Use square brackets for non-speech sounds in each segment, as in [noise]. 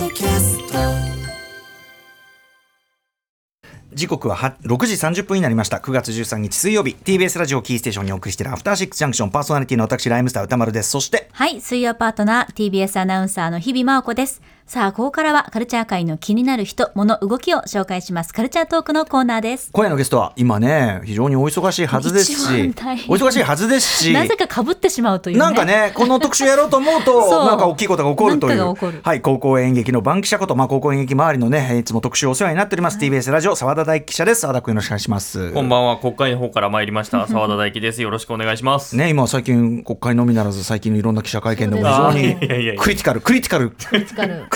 ドキャスト。時刻はは6時30分になりました。9月13日水曜日。TBS ラジオキーステーションにお送りしているアフターシックスジャンクションパーソナリティの私ライムスター歌丸です。そしてはい、水曜パートナー TBS アナウンサーの日々真央子です。さあ、ここからはカルチャー界の気になる人、物、動きを紹介します。カルチャートークのコーナーです。今夜のゲストは今ね非常にお忙しいはずです一しお忙しいはずですしなぜか被ってしまうという、ね。なんかね、この特集やろうと思うそと、[laughs] うなんか大きいことが起こるという。はい、高校演劇の番記者こと、まあ、高校演劇周りのね、いつも特集お世話になっております。TBS ラジオ、澤田大記者です。澤田君よろしくお願いします。こんばんは、国会の方から参りました、澤田大樹です。よろしくお願いします。ね、今最近国会のみならず最近のいろんな記者会見でも非常にクリティカルクリティカルクリ疲れる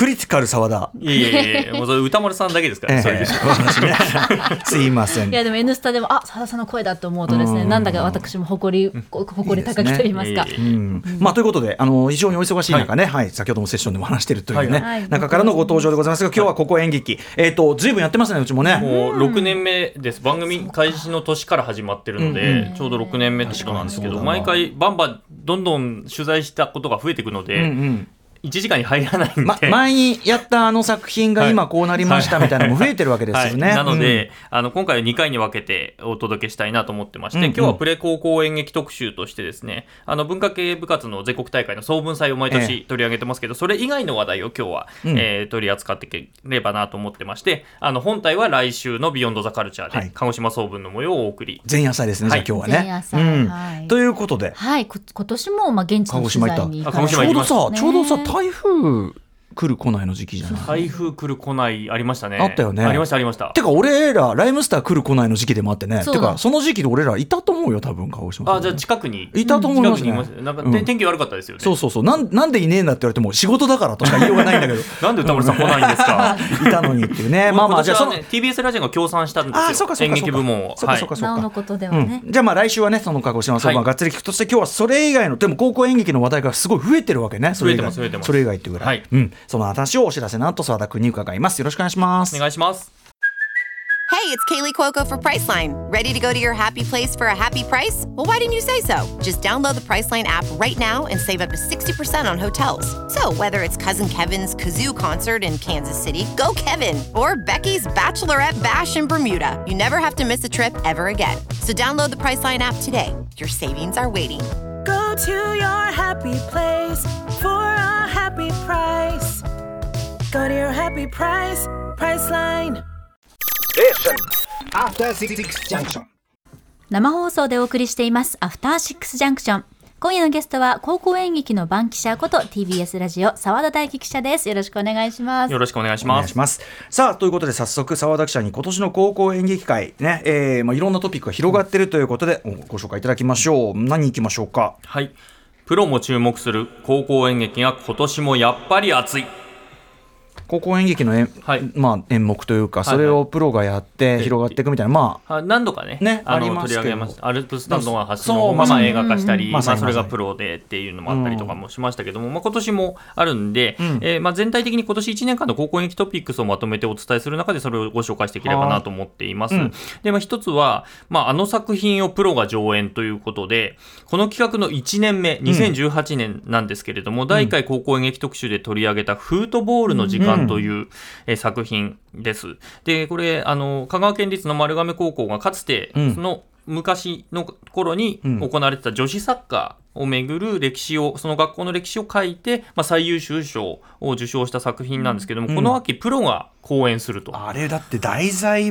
クリティカル澤田いやいやいや、もうそれ歌丸さんだけですから、そういう人私ね。[laughs] すいません。いやでも「N スタ」でもあさださんの声だと思うとですねなんだか私も誇りこ誇り高きと言いますか。いいですね。うん。まあ、ということであの非常にお忙しい中ね、はい。先ほどもセッションでも話しているというね、はい。はい。中からのご登場でございますが今日はここ演劇、えっ、とずいぶんやってますねうちもね。もう6年目です。番組開始の年から始まってるので、うんちょうど6年目ってことなんですけど、毎回バンバンどんどん取材したことが増えていくので、うんうん1時間に入らないんで。ま、前にやったあの作品が今こうなりましたみたいなのも増えてるわけですよね。はい。なので、あの今回は2回に分けてお届けしたいなと思ってまして、うん。うん今日はプレ高校演劇特集としてですねあの文化系部活の全国大会の総文祭を毎ええ。年取り上げてますけど、それ以外の話題を今日は、うん。えー取り扱っていければなと思ってましてあの本体は来週の「ビヨンドザカルチャーで、はい。鹿児島総文の模様をお送り。前夜祭ですね、はい。今日はね。前夜祭うん。はい。ということで、はい。こ今年もまあ現地の取材に行かれち鹿児島行ょうどさ、ねちょうどさ、台風来る来ないの時期じゃない？台風来る来ないありましたね。あったよね。ありましたありました。てか俺らライムスター来る来ないの時期でもあってね。てかその時期で俺らいたと思うよ多分鹿児島。あじゃあ近くにいたと思いますね。近くにいましたなんか、うん。て天気悪かったですよね。そうそうそう。なんなんでいねえんだって言われても仕事だからとしか言いようがないんだけど。[laughs] なんで歌丸さん来ないんですか？[laughs] いたのにっていうね。まあまあじゃあその TBS ラジオが協賛したんですよ。あそうかそうか演劇部門を。そうかそうかそうか。なおのことではうん。ね、じゃあまあ来週はねその鹿児島総合はいがっつり聞くとして今日はそれ以外のでも高校演劇の話題がすごい増えてるわけね。それ以外増えてます増えてます。それ以外っていうぐらい、はい。うん、その話をお知らせなんと澤田君に伺いますよろしくお願いしますお願いします。 Hey, it's Kaylee Cuoco for Priceline. Ready to go to your happy place for a happy price? Well, why didn't you say so? Just download the Priceline app right now and save up to 60% on hotels. So, whether it's Cousin Kevin's Kazoo concert in Kansas City, go Kevin, or Becky's Bachelorette Bash in Bermuda, you never have to miss a trip ever again. So, download the Priceline app today. Your savings are waiting. Go to your happy place for a happy price. Go to your happy price, Priceline. After Six Junction. 生放送でお送りしていますアフターシックスジャンクション今夜のゲストは高校演劇の番記者こと TBS ラジオ澤田大樹記者ですよろしくお願いしますよろしくお願いします。さあということで早速澤田記者に今年の高校演劇界ね、えーまあ、いろんなトピックが広がっているということでおご紹介いただきましょう何いきましょうか？はい。プロも注目する高校演劇が今年もやっぱり熱い。高校演劇の演,、はい。まあ、演目というかそれをプロがやって広がっていくみたいな、まああ何度かねねあの取り上げましたアルプススタンドが発のまあま映画化したり、まあそれがプロでっていうのもあったりとかもしましたけども、まあ、今年もあるんで、ん。えーまあ、全体的に今年1年間の高校演劇トピックスをまとめてお伝えする中でそれをご紹介していければなと思っています。うん。で、まあ、一つは、まあ、あの作品をプロが上演ということでこの企画の1年目2018年なんですけれども、第1回高校演劇特集で取り上げた「フートボールの時間」という、えー作品です。でこれあの香川県立の丸亀高校がかつて、うんその昔の頃にうん行われてた女子サッカーをめぐる歴史をその学校の歴史を書いて、まあ、最優秀賞を受賞した作品なんですけども、うん。この秋プロが講演すると、あれだって題材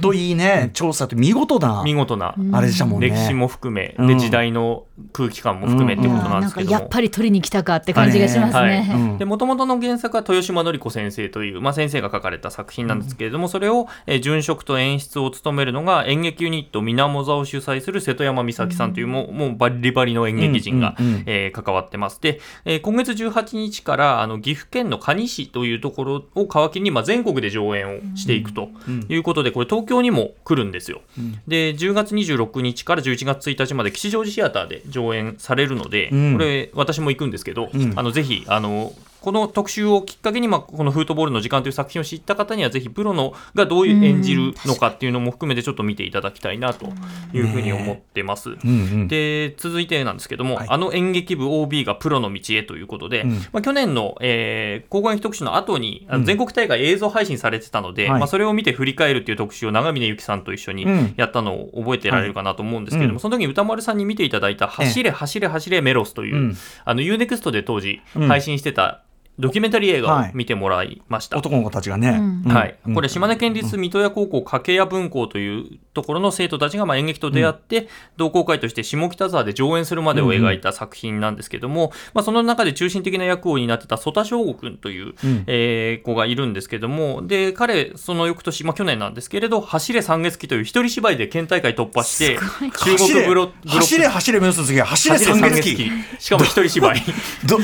といいね、調査って見事な見事なあれでしたもんね。歴史も含め、うん。で時代の空気感も含めってことなんですけども、やっぱり取りに来たかって感じがしますね。はい。うん。で元々の原作は豊島典子先生という、まあ、先生が書かれた作品なんですけれども、それを、えー殉職と演出を務めるのが演劇ユニットみなも座を主催する瀬戸山美咲さんという、もうもうバリバリの演劇名人が、えー関わってます。で、えー今月18日からあの岐阜県の可児市というところを皮切りに、まあ、全国で上演をしていくということで、これ東京にも来るんですよ。で、10月26日から11月1日まで吉祥寺シアターで上演されるので、うん。これ私も行くんですけど、うん。あのぜひあのこの特集をきっかけに、まあ、このフートボールの時間という作品を知った方には、ぜひプロのがどういう演じるのかっていうのも含めて、ちょっと見ていただきたいなというふうに思ってます。うん。うんで続いてなんですけども、はい。あの演劇部 OB がプロの道へということで、うん。まあ、去年の、えー、高校演劇特集の後にあうん。の全国大会映像配信されてたので、はい。まあ、それを見て振り返るっていう特集を長峰由紀さんと一緒にうん。やったのを覚えてられるかなと思うんですけれども、うんその時に歌丸さんに見ていただいた「走れ走れ走れメロス」という、うん。あの UNEXT で当時うん。配信してたドキュメンタリー映画を見てもらいました。男の子たちがね、うん。うん。はい、うん。これ島根県立水戸屋高校掛屋分校というところの生徒たちがまあ演劇と出会って、同好会として下北沢で上演するまでを描いた作品なんですけども、まあ、その中で中心的な役を担ってた曽田翔吾君という、うん。えー子がいるんですけどもで彼その翌年、まあ、去年なんですけれど「走れ三月期」という一人芝居で県大会突破して中走れ国ブロック走れ走れ目指す次は走れ走れ三月期三月期しかも一人芝居。ど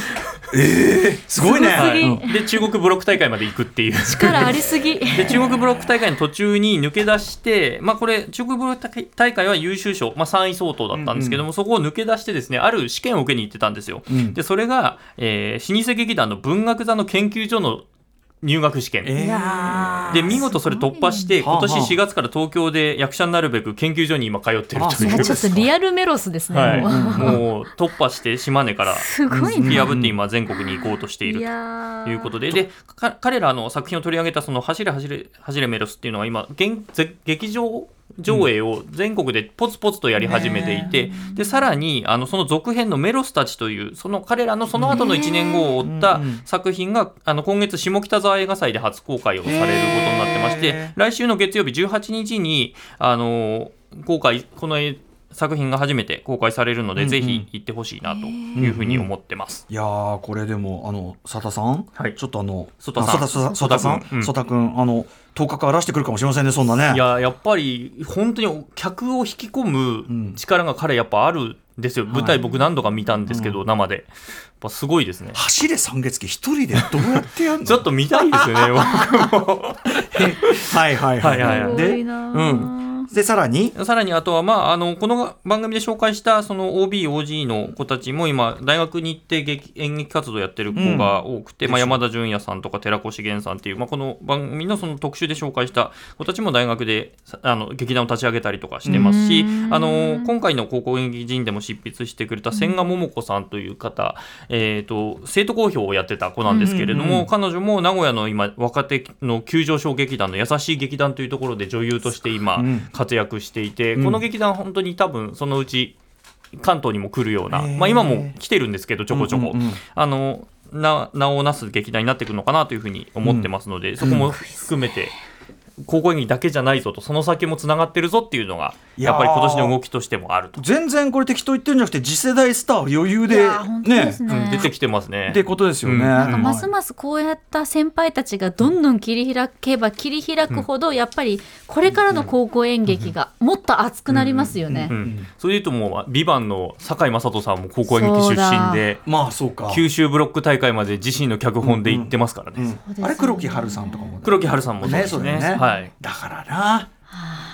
ええすごいね、はい。うん。で中国ブロック大会まで行くっていう。力ありすぎ。で中国ブロック大会の途中に抜け出して、まあ、これ中国ブロック大会は優秀賞、まあ、3位相当だったんですけども、そこを抜け出してですねある試験を受けに行ってたんですよ。うん。でそれが、えー老舗劇団の文学座の研究所の入学試験、えで見事それ突破してはあ今年4月から東京で役者になるべく研究所に今通ってるあという。そうちょっとリアルメロスですね。はい、もう。突破して島根から突きな。破って今全国に行こうとしているいということで、でか彼らの作品を取り上げたその走れ走れ走れメロスっていうのは今現ぜ劇場上映を全国でポツポツとやり始めていて、でさらにあのその続編の「メロスたち」というその彼らのその後の1年後を追ったうん作品があの今月下北沢映画祭で初公開をされることになってまして、へ来週の月曜日18日にあの公開この作品が初めて公開されるので、うんうん。ぜひ行ってほしいなというふうに思ってます。いやーこれでもあの佐田さん、はい。ちょっとあの曽田さん。あ曽田さん？曽田君あの頭角現してくるかもしれませんねそんなね。いややっぱり本当に客を引き込む力が彼やっぱあるんですよ、舞台僕何度か見たんですけど、生で。やっぱすごいですね。走れ三月期一人でどうやってやるの？[laughs] ちょっと見たいですよね僕も。[laughs] はいはいはい、はい。でいなうでさらに？さらにあとは、まあ、あのこの番組で紹介したその OBOG の子たちも今大学に行って劇演劇活動やってる子が多くて、まあ、山田純也さんとか寺越源さんっていう、まあ、この番組のその特集で紹介した子たちも大学でさあの劇団を立ち上げたりとかしてますしあの今回の高校演劇人でも執筆してくれた千賀桃子さんという方、えー、と生徒公表をやってた子なんですけれども、彼女も名古屋の今若手の急上昇劇団の優しい劇団というところで女優として今ん活躍していて、うん。この劇団本当に多分そのうち関東にも来るような、まあ、今も来てるんですけどちょこちょこ、うんうんうんあのな名をなす劇団になっていくのかなというふうに思ってますので、そこも含めて高校演技だけじゃないぞとその先もつながってるぞっていうのがいやっぱり今年の動きとしてもあると、全然これ適当言ってるんじゃなくて次世代スター余裕でいやー本当ですね。うん出てきてますね。ってことですよね、うん。なんかますますこうやった先輩たちがどんどん切り開けば切り開くほどやっぱりこれからの高校演劇がもっと熱くなりますよね。う。ん、それで言うともう「ビバンの堺雅人さんも高校演劇出身でまあそうか。九州ブロック大会まで自身の脚本で行ってますからね、うんそうですね。あれ黒木華さんとかも黒木華さんもそうですね。ねそうだよねはい。だからな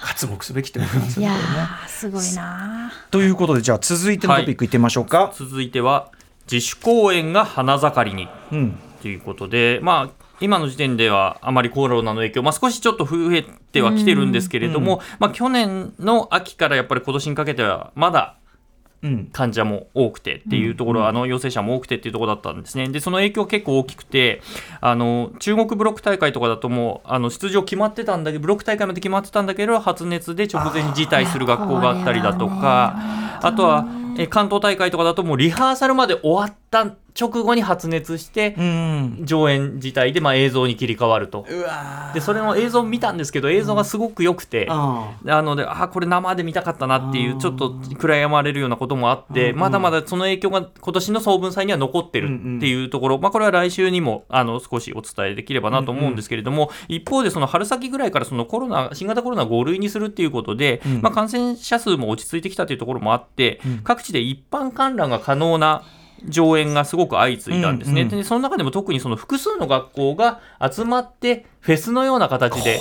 活目すべきってことなんですいやよね。ーすごいなということでじゃあ続いてのトピックい。ってみましょうか、続いては自主公演が花盛りに。うん。ということでまあ今の時点ではあまりコロナの影響、まあ、少しちょっと増えてはきてるんですけれども、まあ、去年の秋からやっぱり今年にかけてはまだうん患者も多くてっていうところ、あの陽性者も多くてっていうところだったんですね。で、その影響結構大きくて、あの中国ブロック大会とかだともうあの出場決まってたんだけど、ブロック大会まで決まってたんだけど、発熱で直前に辞退する学校があったりだとか、あとはえ関東大会とかだともうリハーサルまで終わっった直後に発熱して、うん。上演自体でまあ映像に切り替わると。でそれの映像を見たんですけど映像がすごく良くて、あなのであこれ生で見たかったなっていうちょっと暗やまれるようなこともあって、まだまだその影響が今年の総文祭には残ってるっていうところ、まあ、これは来週にもあの少しお伝えできればなと思うんですけれども、一方でその春先ぐらいからそのコロナ新型コロナを5類にするっていうことで、まあ、感染者数も落ち着いてきたというところもあって、各地で一般観覧が可能な上演がすごく相次いだんですね、うんうん。でその中でも特にその複数の学校が集まってフェスのような形で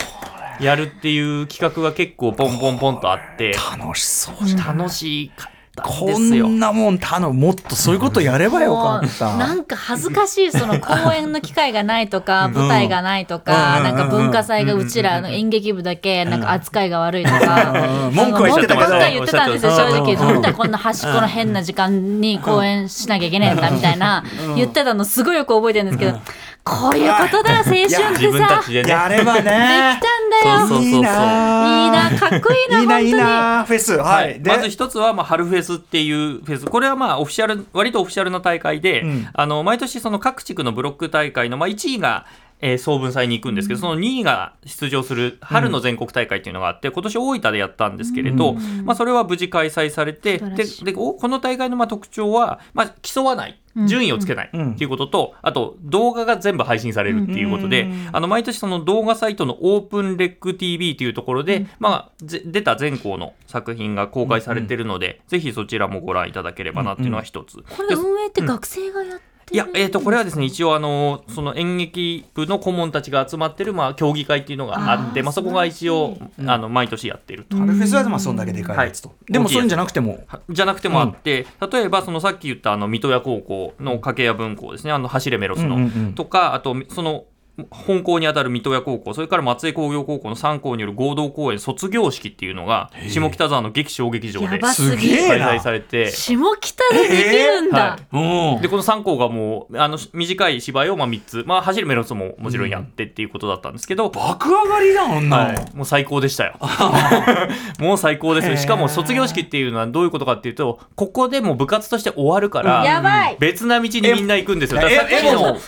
やるっていう企画が結構ポンポンポンとあって。楽しそう楽しかったんこですよ。んなもん頼む。もっとそういうことやればよかった。もうなんか恥ずかしいその公演の機会がないとか舞台がないとか、うんなんか文化祭がうちらの演劇部だけなんか扱いが悪いとか、うん。文句は言ってたけど文句は言ってたんですよ正直。うんなんでこんな端っこの変な時間に公演しなきゃいけないんだみたいな言ってたのすごいよく覚えてるんですけど、こういうことだよ青春って自分さたちでね。やればできねたよそうそうそう。いいないいなかっこいいないいないいなフェス。ははい。いでまず一つは、まあ、春フェスっていうフェス。これはまあオフィシャル割とオフィシャルな大会で、うん。あの毎年その各地区のブロック大会の、まあ、1位が、えー総文祭に行くんですけど、その2位が出場する春の全国大会っていうのがあって、今年大分でやったんですけれど、まあ、それは無事開催されてででおこの大会のまあ特徴は、まあ、競わない順位をつけないうん。っていうことと、あと動画が全部配信されるっていうことで、あの毎年その動画サイトのオープンレック TV というところで、まあ、ぜ出た全校の作品が公開されてるので、ぜひそちらもご覧いただければなっていうのは一つ。これ運営って学生がやっていや、えー、とこれはですね一応あのその演劇部の顧問たちが集まってる、まあ、競技会っていうのがあってまあ、そこが一応、あの毎年やってると。春フェスはまあそんだけでかいやつと。はい。でもそういうんじゃなくても。じゃなくてもあって、例えばそのさっき言ったあの水戸屋高校の掛屋分校ですね。あの走れメロスの、うんうんうん。とかあとその本校にあたる水戸屋高校それから松江工業高校の3校による合同公演卒業式っていうのが下北沢の劇小劇場やでばすぎすげえ開催されて。下北でできるんだ、はい。うん。でこの3校がもうあの短い芝居をまあ3つ、まあ、走るメロスももちろんやってっていうことだったんですけど、爆上がりだもんな。はい、もう最高でしたよ。[laughs] もう最高ですよ。しかも卒業式っていうのはどういうことかっていうと、ここでもう部活として終わるから、やばい。別な道にみんな行くんですよ。えだからさっきえの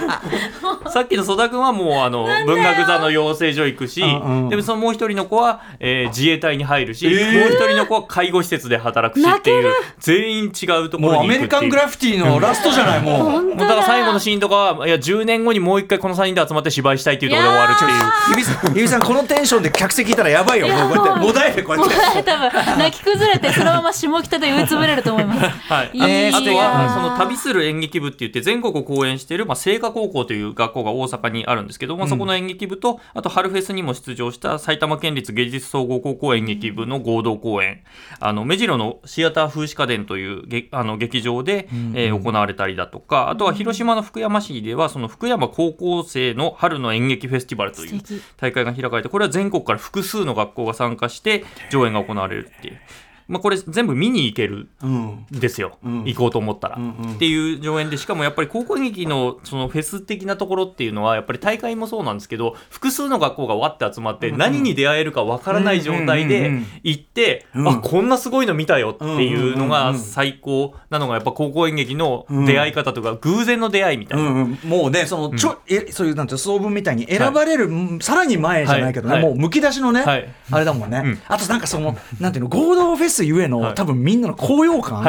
[laughs] さっきの曽田君はもうあの文学座の養成所行くし、うんうん。でもそのもう一人の子は、えー自衛隊に入るし、えー。もう一人の子は介護施設で働くしっていう、全員違うとこもうアろにメリカング。ラフィティのラストじゃないもう。本当だ。もうだ。から最後のシーンとかは、いや、10年後にもう一回この3人で集まって芝居したいっていうところで終わるっていう。ゆびさんゆびさんこのテンションで客席いたらやばいよもう。こうやってもだえてこうやもうって。多分泣き崩れてそのまま下北で酔いつぶれると思います。はい、いいなあとはその旅する演劇部って言って全国を公演している、まあ、聖火高校という学校が大阪にあるんですけども、そこの演劇部とあと春フェスにも出場した埼玉県立芸術総合高校演劇部の合同公演。あの目白のシアター風刺家電というげあの劇場で、えー行われたりだとかあとは広島の福山市ではその福山高校生の春の演劇フェスティバルという大会が開かれてこれは全国から複数の学校が参加して。上演が行われるっていう。まあ、これ全部見に行けるうん。ですよ、ん。行こうと思ったら、んうん。っていう上演でしかもやっぱり高校演劇のそのフェス的なところっていうのはやっぱり大会もそうなんですけど複数の学校がわって集まって何に出会えるかわからない状態でうんうんうんうん。行って、うん。あこんなすごいの見たよっていうのが最高なのがやっぱ高校演劇の出会い方とか偶然の出会いみたいな。うんうん、もうねそのちょ、えそういうなんていうの総文みたいに選ばれる、うんさらに前じゃないけどね、はい。はい。もうむき出しのね、はい。あれだもんね、うん。あとなんかそのなんていうの合同フェスゆえの、はい。多分みんなの高揚感、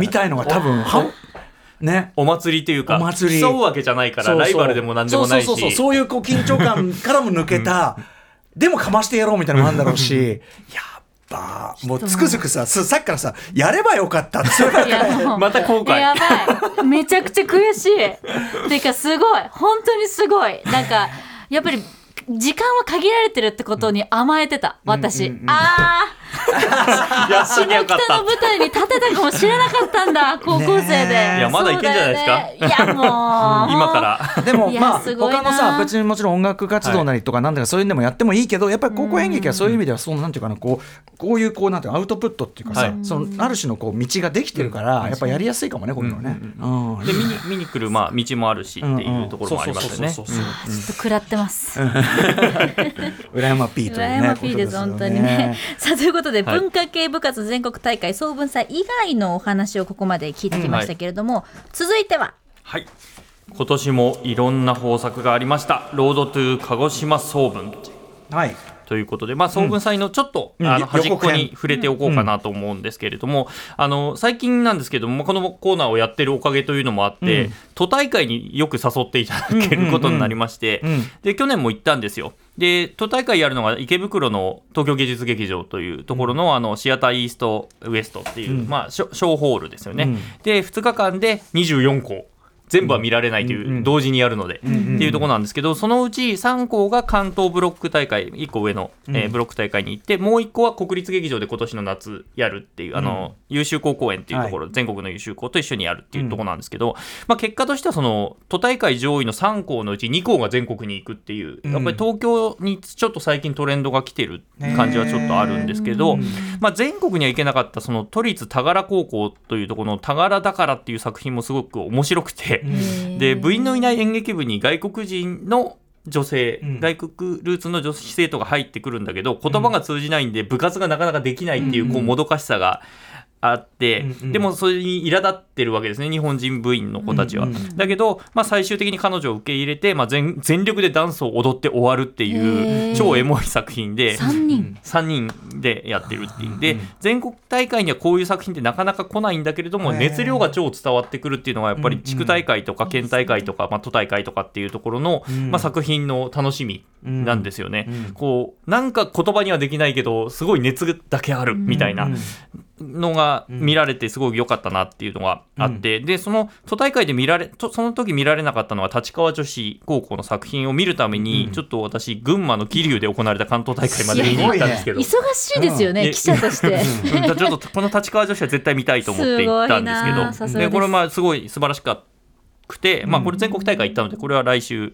みたいのが多分はね。お祭りというかお祭り。競うわけじゃないからそうそう。ライバルでも何でもないし。そうそうそうそう。そういうこう緊張感からも抜けた、でもかましてやろうみたいなのもあるんだろうしやっぱもうつくづくさすさっきからさやればよかったってまた後悔。やばい。めちゃくちゃ悔しい。てかすごい。本当にすごい。なんかやっぱり時間は限られてるってことに甘えてた私、あやっとー下北の舞台に立てたかもしれなかった。んだ高校生で、いやまだいけんじゃないですか？いやもう。今から。でもいやまあすごいな。他のさ別にもちろん音楽活動なりとかなんだかそうい。うのでもやってもいいけどやっぱり高校演劇はそういう意味ではそのなんていうかなこうこういうこうなんていうのアウトプットっていうかさ、はい。そのある種のこう道ができてるからやっぱやりやすいかもねこういうのね。うんで見に見に来る、まあ、道もあるしっていうところもありますよね。ちょっと食らってます。裏山 P というね。裏山 P です、本当にね。さあということでで、はい。文化系部活全国大会総文祭以外のお話をここまで聞いてきましたけれども、続いては。はい。今年もいろんな豊作がありました。ロードトゥ鹿児島総文。はい。ということで、まあ、総文祭のちょっと、うん。あの端っこに触れておこうかなと思うんですけれども、あの最近なんですけども、このコーナーをやってるおかげというのもあって、都大会によく誘っていただけることになりまして、うん。うん。で去年も行ったんですよ。で都大会やるのが池袋の東京芸術劇場というところの,、あのシアターイーストウエストっていう、うん。まあ、ショショーホールですよね。うん。で2日間で24校全部は見られないという、うんうん。同時にやるので、んうん。っていうところなんですけどそのうち3校が関東ブロック大会1個上の、えーブロック大会に行ってもう1個は国立劇場で今年の夏やるっていうあの、優秀校公演っていうところ、全国の優秀校と一緒にやるっていうところなんですけど、まあ、結果としてはその都大会上位の3校のうち2校が全国に行くっていう、うん。やっぱり東京にちょっと最近トレンドが来てる感じはちょっとあるんですけど、まあ、全国には行けなかったその都立田柄高校というところの「田柄だから」っていう作品もすごく面白くて、で部員のいない演劇部に外国人の女性、うん。外国ルーツの女子生徒が入ってくるんだけど言葉が通じないんで部活がなかなかできないっていうこうもどかしさがあって、うんうん。でもそれに苛立ってるわけですね日本人部員の子たちは。うんうんだけど、まあ、最終的に彼女を受け入れて、まあ、全全力でダンスを踊って終わるってへいー。う超エモい作品で。3人、3人でやってるっていう。で全国大会にはこういう作品ってなかなか来ないんだけれども熱量が超伝わってくるっていうのはやっぱり地区大会とか県大会とか、まあ、都大会とかっていうところの、ん。まあ、作品の楽しみなんですよね、うん。こうなんか言葉にはできないけどすごい熱だけあるみたいなのが見られてすごい良かったなっていうのがあって、でその都大会で見られとその時見られなかったのは立川女子高校の作品を見るために、ちょっと私群馬の桐生で行われた関東大会まで見に行ったんですけど。忙しいですよね、うん。記者として。うん。ちょっとこの立川女子は絶対見たいと思って行ったんですけど。です。でこれまあすごい素晴らしかくて、まあ、これ全国大会行ったのでこれは来週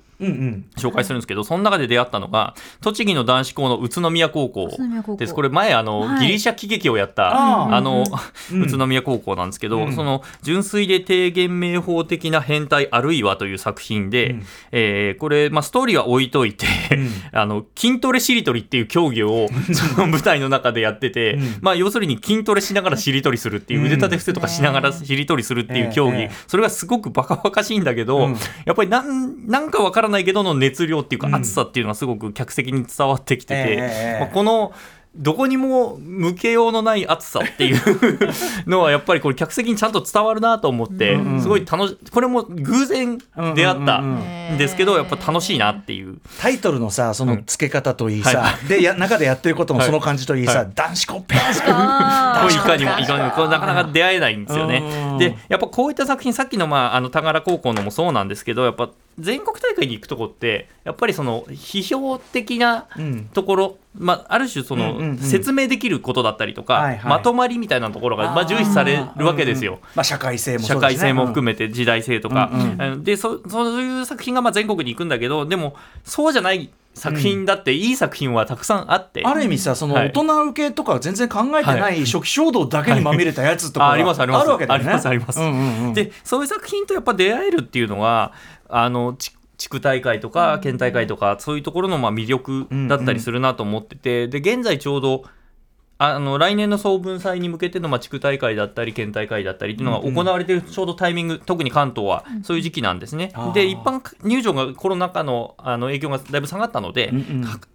紹介するんですけどその中で出会ったのが栃木の男子校の宇都宮高校です。これ前あの、はい。ギリシャ喜劇をやったあの、うん宇都宮高校なんですけど、うん。その純粋で低減明法的な変態あるいはという作品で、うん。えーこれ、まあ、ストーリーは置いといて、ん。[laughs] あの筋トレしりとりっていう競技をその舞台の中でやってて、うん。まあ、要するに筋トレしながらしりとりするっていう、うん。腕立て伏せとかしながらしりとりするっていう競技、ええ。それがすごくバカバカしいんだけど、うん。やっぱりなんなんかわからないけどの熱量っていうかうん。熱さっていうのはすごく客席に伝わってきてて、ええ。まあこのどこにも向けようのない熱さっていう [laughs] のはやっぱりこれ客席にちゃんと伝わるなと思って、うんすごい楽しこれも偶然出会ったうんですけどやっぱ楽しいなっていう。タイトルのさその付け方といいさ、はでや中でやってることもはい。その感じといいさ、はい。男子校ペ。アあーこういかにもいかにもこうなかなか出会えないんですようんね。でやっぱこういった作品さっきの,、まあ、あの田柄高校のもそうなんですけどやっぱ全国大会に行くとこってやっぱりその批評的なうん。ところ、まあ、ある種そのうんうんうん。説明できることだったりとか、はいはい。まとまりみたいなところがまあ重視されるわけですよ。まあ、社会性も社会性も含めめて時代性とか、うんでそそういう作品がまあ全国に行くんだけどでもそうじゃない作品だって、いい作品はたくさんあって。ある意味さそのはい。大人受けとか全然考えてない初期衝動だけにまみれたやつとかがあありますあります。るわけだよね。ありますあります。うんうんうん。でそういう作品とやっぱ出会えるっていうのはあのち地区大会とか県大会とかそういうところのまあ魅力だったりするなと思ってて、で現在ちょうどあの来年の総文祭に向けてのまあ地区大会だったり県大会だったりっていうのが行われてるちょうどタイミング、特に関東はそういう時期なんですね。で一般入場がコロナ禍のあの影響がだいぶ下がったので、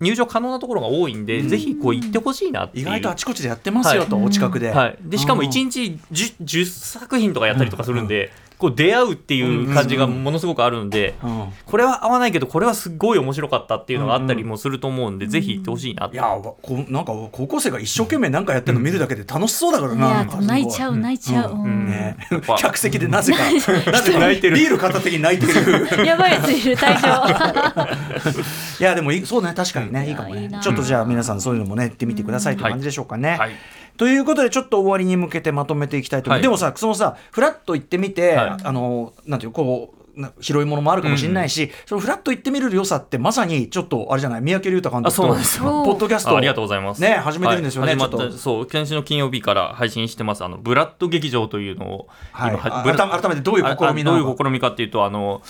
入場可能なところが多いんで、ぜひこう行ってほしいなって。意外とあちこちでやってますよと、お近くで、はい、でしかも1日 10, 10作品とかやったりとかするんで、こう出会うっていう感じがものすごくあるので、うんこれは合わないけどこれはすごい面白かったっていうのがあったりもすると思うんで、ぜひ行ってほしいなって。いやわこうなんか高校生が一生懸命なんかやってるの見るだけで楽しそうだからいな,、や泣いちゃう泣いちゃう、うん。ね。客席でなぜか [laughs] なぜか泣いてる。ビール片手に泣いてる。[laughs] やばいやついる退場 [laughs] いやでもいいそうね確かにねいいかもね。いいな。ちょっとじゃあ皆さんそういうのもね行ってみてくださいという感じでしょうかね、はいということでちょっと終わりに向けてまとめていきたいと思う、はい。でもさそのさフラッと行ってみて、はい。あのなんていうこうな広いものもあるかもしれないし、そのフラッと行ってみる良さってまさにちょっとあれじゃない？三宅龍太監督あそうとなんです。よポッドキャストあありがとうございます。ね始めてるんですよね、はい。そう、先週の金曜日から配信してます、あのブラッド劇場というのを、はい。改めてどういう試みどういう試みかっていうと、あの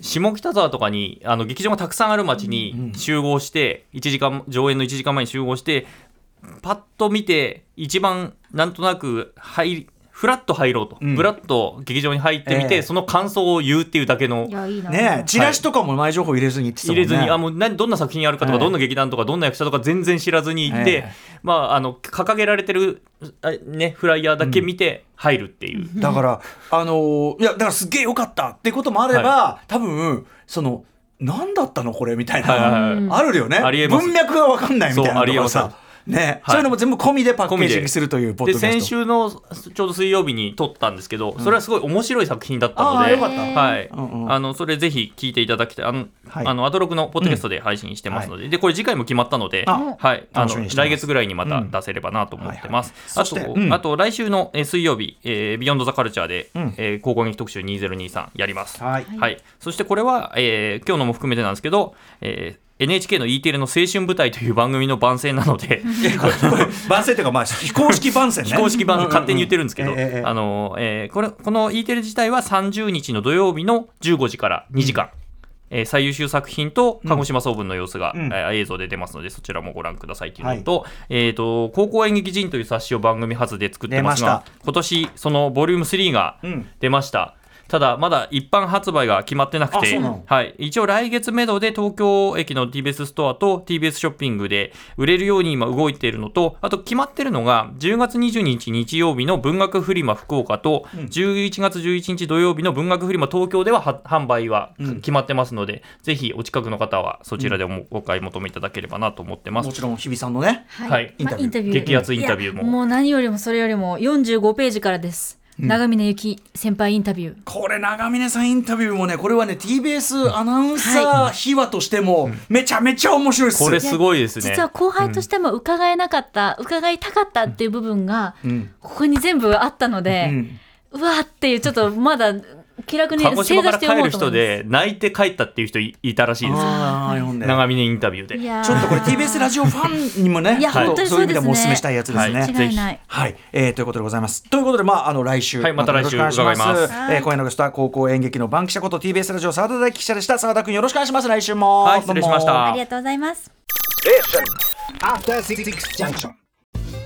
下北沢とかにあの劇場がたくさんある街に集合して、1時間上演の1時間前に集合して、パッと見て一番なんとなく入りフラッと入ろうと、ブラッと劇場に入ってみて、ええ。その感想を言うっていうだけのいやいいな。ねえチラシとかも前情報入れずに行ってたもんね。入れずに、あもう何どんな作品やるかとか、ええどんな劇団とかどんな役者とか全然知らずに行って、ええ。まああの掲げられてるあねフライヤーだけ見て入るっていう、だから、あのーいや、だからすっげえ良かったっていうこともあれば、多分、その、何だったのこれみたいな、はいはいはい。あるよね。ありえます。文脈が分かんないみたいなそうありえますのがさ、ね、はい。そういうのも全部込みでパッケー込みでジにするというポッドでキャスト。先週のちょうど水曜日に撮ったんですけど、それはすごい面白い作品だったので、はい、うんうん。あのそれぜひ聞いていただきたい。あの、はい。あのアトロクのポッドキャストで配信してますので、でこれ次回も決まったので、あはい、あの来月ぐらいにまた出せればなと思ってます。はいはいそあと、あと来週のえー水曜日、えービヨンドザカルチャーで、うん。えー高校劇特集2023やります。はい。はい、そしてこれは、えー今日のも含めてなんですけど、えー NHK の E テレの青春舞台という番組の番宣なので、[laughs] 番宣というか、まあ、非公式番宣ね。非公式版うんうんうん。勝手に言ってるんですけど、これこの E テレ自体は30日の土曜日の15時から2時間、えー最優秀作品と鹿児島総文の様子が、うん。えー映像で出ますのでそちらもご覧くださいというのと,、えー、と高校演劇人という冊子を番組初で作ってますが今年そのボリューム3がうん。出ました。ただまだ一般発売が決まってなくてはい、一応来月めどで東京駅の TBS ストアと TBS ショッピングで売れるように今動いているのとあと決まってるのが10月22日日曜日の文学フリマ福岡と11月11日土曜日の文学フリマ東京ではは販売は決まってますので、ぜひお近くの方はそちらでもお買い求めいただければなと思ってます。も。ちろん、日比さんのね。はい。インタビューまあュー激アツインタビューも。もう何よりもそれよりも45ページからです、長峰由紀先輩インタビュー。これ長峰さんインタビューもねこれはね TBS アナウンサー秘話としてもめちゃめちゃ面白いっす。これすごいですね。実は後輩としても伺えなかった、伺いたかったっていう部分がん。ここに全部あったので、うん。うわーっていうちょっとまだ気楽に鹿児島から帰る人で泣いて帰ったっていう人いいたらしいですよ。あー読んで長峰インタビューで。ちょっとこれ TBS ラジオファンにもねいやちょっと本当にそういう意味でもお勧めしたいやつですね。はいないはい、えーということでございます。ということで、まあ、あの来週、はいまた来週伺いますえー今夜のゲストは高校演劇の番記者こと TBS ラジオ澤田大樹記者でした。澤田君よろしくお願いします。来週も。はい失礼しましたありがとうございます。After Six Junction.